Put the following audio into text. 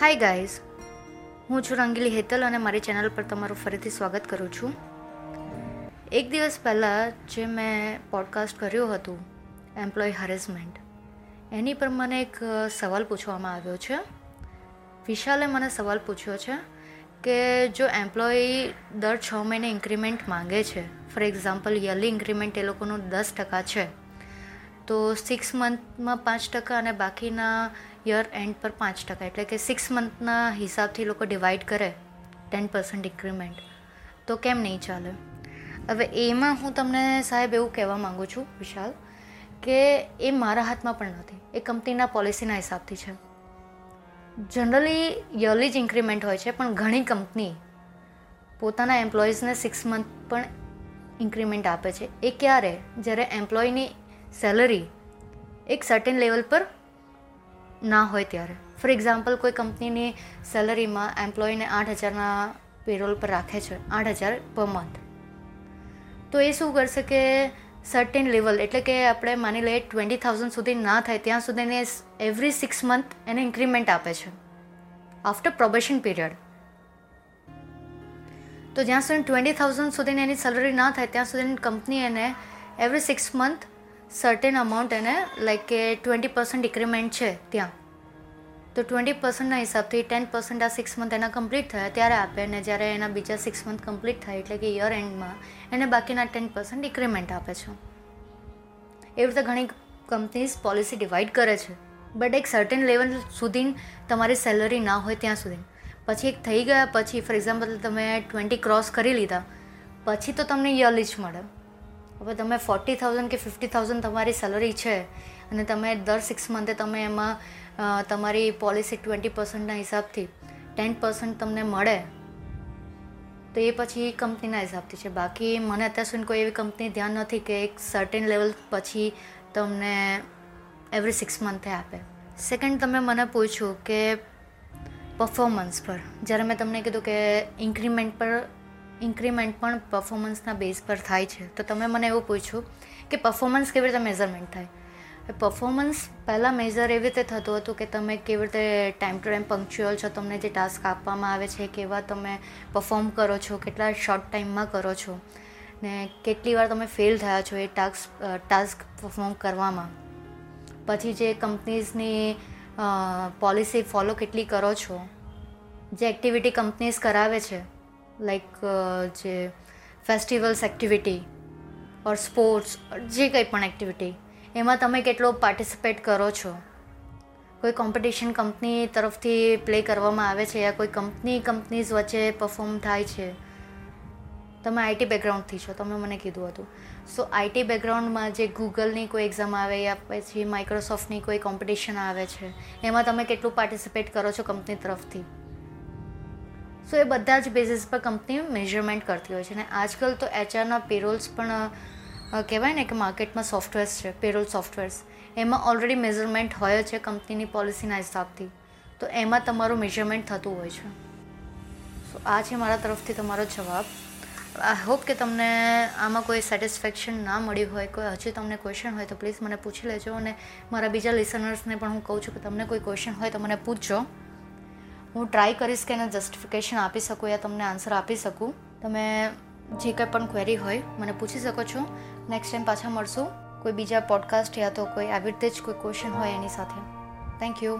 Hi guys હું છું રંગીલી હેતલ અને મારી ચેનલ પર તમારું ફરીથી સ્વાગત કરું છું. એક દિવસ પહેલાં જે મેં પોડકાસ્ટ કર્યું હતું એમ્પ્લોય હરેસમેન્ટ એની પર મને એક સવાલ પૂછવામાં આવ્યો છે. વિશાલે મને સવાલ પૂછ્યો છે કે જો એમ્પ્લોય દર છ મહિને ઇન્ક્રીમેન્ટ માંગે છે ફોર એક્ઝામ્પલ યરલી ઇન્ક્રીમેન્ટ એ લોકોનું દસ ટકા છે, તો સિક્સ મંથમાં પાંચ ટકા અને બાકીના યર એન્ડ પર પાંચ ટકા. એટલે કે સિક્સ મંથના હિસાબથી લોકો ડિવાઈડ કરે ટેન પર્સન્ટ ઇન્ક્રીમેન્ટ તો કેમ નહીં ચાલે? હવે એમાં હું તમને સાહેબ એવું કહેવા માગું છું, વિશાલ, કે એ મારા હાથમાં પણ નથી. એ કંપનીના પોલિસીના હિસાબથી છે. જનરલી યરલી જ ઇન્ક્રીમેન્ટ હોય છે, પણ ઘણી કંપની પોતાના એમ્પ્લોઈઝને સિક્સ મંથ પણ ઇન્ક્રીમેન્ટ આપે છે. એ ક્યારે? જ્યારે એમ્પ્લોયની સેલરી એક સર્ટેન લેવલ પર ના હોય ત્યારે. ફોર એક્ઝામ્પલ કોઈ કંપનીની સેલરીમાં એમ્પ્લોયને આઠ હજારના પેરોલ પર રાખે છે, આઠ હજાર પર મંથ તો એ શું કરશે કે સર્ટેન લેવલ એટલે કે આપણે માની લઈએ ટ્વેન્ટી થાઉઝન્ડ સુધી ના થાય, ત્યાં સુધીને એવરી સિક્સ મંથ એને ઇન્ક્રીમેન્ટ આપે છે. આફ્ટર પ્રોબેશન પીરિયડ તો જ્યાં સુધી ટ્વેન્ટી થાઉઝન્ડ સુધીની એની સેલરી ના થાય, ત્યાં સુધીની કંપની એને every six month certain amount એને લાઈક કે ટ્વેન્ટી પર્સન્ટ ઇન્ક્રીમેન્ટ છે ત્યાં. તો ટ્વેન્ટી પર્સન્ટના હિસાબથી ટેન પર્સન્ટ આ સિક્સ મંથ એના કમ્પ્લીટ થયા ત્યારે આપે અને જ્યારે એના બીજા સિક્સ મંથ કમ્પ્લીટ થાય એટલે કે યર એન્ડમાં એને બાકીના ટેન પર્સન્ટ ઇન્ક્રીમેન્ટ આપે છે. એવી રીતે ઘણી કંપનીઝ પોલિસી ડિવાઈડ કરે છે. બટ એક સર્ટેન લેવલ સુધી તમારી સેલરી ના હોય ત્યાં સુધી. પછી એક થઈ ગયા, પછી ફોર એક્ઝામ્પલ તમે ટ્વેન્ટી ક્રોસ કરી લીધા. પછી તો તમને યરલી જ મળે. હવે તમે ફોર્ટી થાઉઝન્ડ કે ફિફ્ટી થાઉઝન્ડ તમારી સેલરી છે અને તમે દર સિક્સ મંથે તમે એમાં તમારી પોલિસી ટ્વેન્ટી પર્સન્ટના હિસાબથી ટેન પર્સન્ટ તમને મળે. તો એ પછી કંપનીના હિસાબથી છે. બાકી મને અત્યાર સુધી કોઈ એવી કંપની ધ્યાન નથી કે એક સર્ટેન લેવલ પછી તમને એવરી સિક્સ મંથે આપે. સેકન્ડ તમે મને પૂછ્યું કે પરફોર્મન્સ પર. જ્યારે મેં તમને કીધું કે ઇન્ક્રીમેન્ટ પર ઇન્ક્રીમેન્ટ પણ પરફોર્મન્સના બેઝ પર થાય છે. તો તમે મને એવું પૂછ્યું કે પરફોર્મન્સ કેવી રીતે મેઝરમેન્ટ થાય? પરફોર્મન્સ પહેલાં મેઝર એવી રીતે થતું હતું કે તમે કેવી રીતે ટાઈમ ટુ ટાઈમ પંક્ચ્યુઅલ છો, તમને જે ટાસ્ક આપવામાં આવે છે, કેવા તમે પરફોર્મ કરો છો, કેટલા શોર્ટ ટાઈમમાં કરો છો, ને કેટલી વાર તમે ફેલ થયા છો એ ટાસ્ક ટાસ્ક પરફોર્મ કરવામાં. પછી જે કંપનીઝની પોલિસી ફોલો કેટલી કરો છો, જે એક્ટિવિટી કંપનીઝ કરાવે છે લાઈક જે ફેસ્ટિવલ્સ એક્ટિવિટી ઓર સ્પોર્ટ્સ જે કંઈ પણ એક્ટિવિટી એમાં તમે કેટલો પાર્ટિસિપેટ કરો છો? કોઈ કોમ્પિટિશન કંપની તરફથી પ્લે કરવામાં આવે છે યા કોઈ કંપની કંપનીઝ વચ્ચે પરફોર્મ થાય છે? તમે આઈટી બેકગ્રાઉન્ડથી છો, તમે મને કીધું હતું. સો આઈટી બેકગ્રાઉન્ડમાં જે ગૂગલની કોઈ એક્ઝામ આવે યા પછી માઇક્રોસોફ્ટની કોઈ કોમ્પિટિશન આવે છે, એમાં તમે કેટલું પાર્ટિસિપેટ કરો છો કંપની તરફથી? સો એ બધા જ બેઝિસ પર કંપની મેઝરમેન્ટ કરતી હોય છે. અને આજકાલ તો એચઆરના પેરોલ્સ પણ કહેવાય ને કે માર્કેટમાં સોફ્ટવેર્સ છે પેરોલ સોફ્ટવેર્સ એમાં ઓલરેડી મેઝરમેન્ટ હોય છે કંપનીની પોલિસીના હિસાબથી. તો એમાં તમારું મેઝરમેન્ટ થતું હોય છે. સો આ છે મારા તરફથી તમારો જવાબ. આઈ હોપ કે તમને આમાં કોઈ સેટિસ્ફેક્શન ના મળ્યું હોય, કોઈ હજી તમને ક્વેશ્ચન હોય તો પ્લીઝ મને પૂછી લેજો અને મારા બીજા લિસનર્સને પણ હું કહું છું કે તમને કોઈ ક્વેશ્ચન હોય તો મને પૂછજો. હું ટ્રાય કરીશ કે એને જસ્ટિફિકેશન આપી શકું યા તમને આન્સર આપી શકું. તમે જે કંઈ પણ ક્વેરી હોય, મને પૂછી શકો છો. નેક્સ્ટ ટાઈમ પાછા મળશું. કોઈ બીજા પોડકાસ્ટ યા તો કોઈ આવી રીતે જ કોઈ ક્વેશ્ચન હોય એની સાથે. Thank you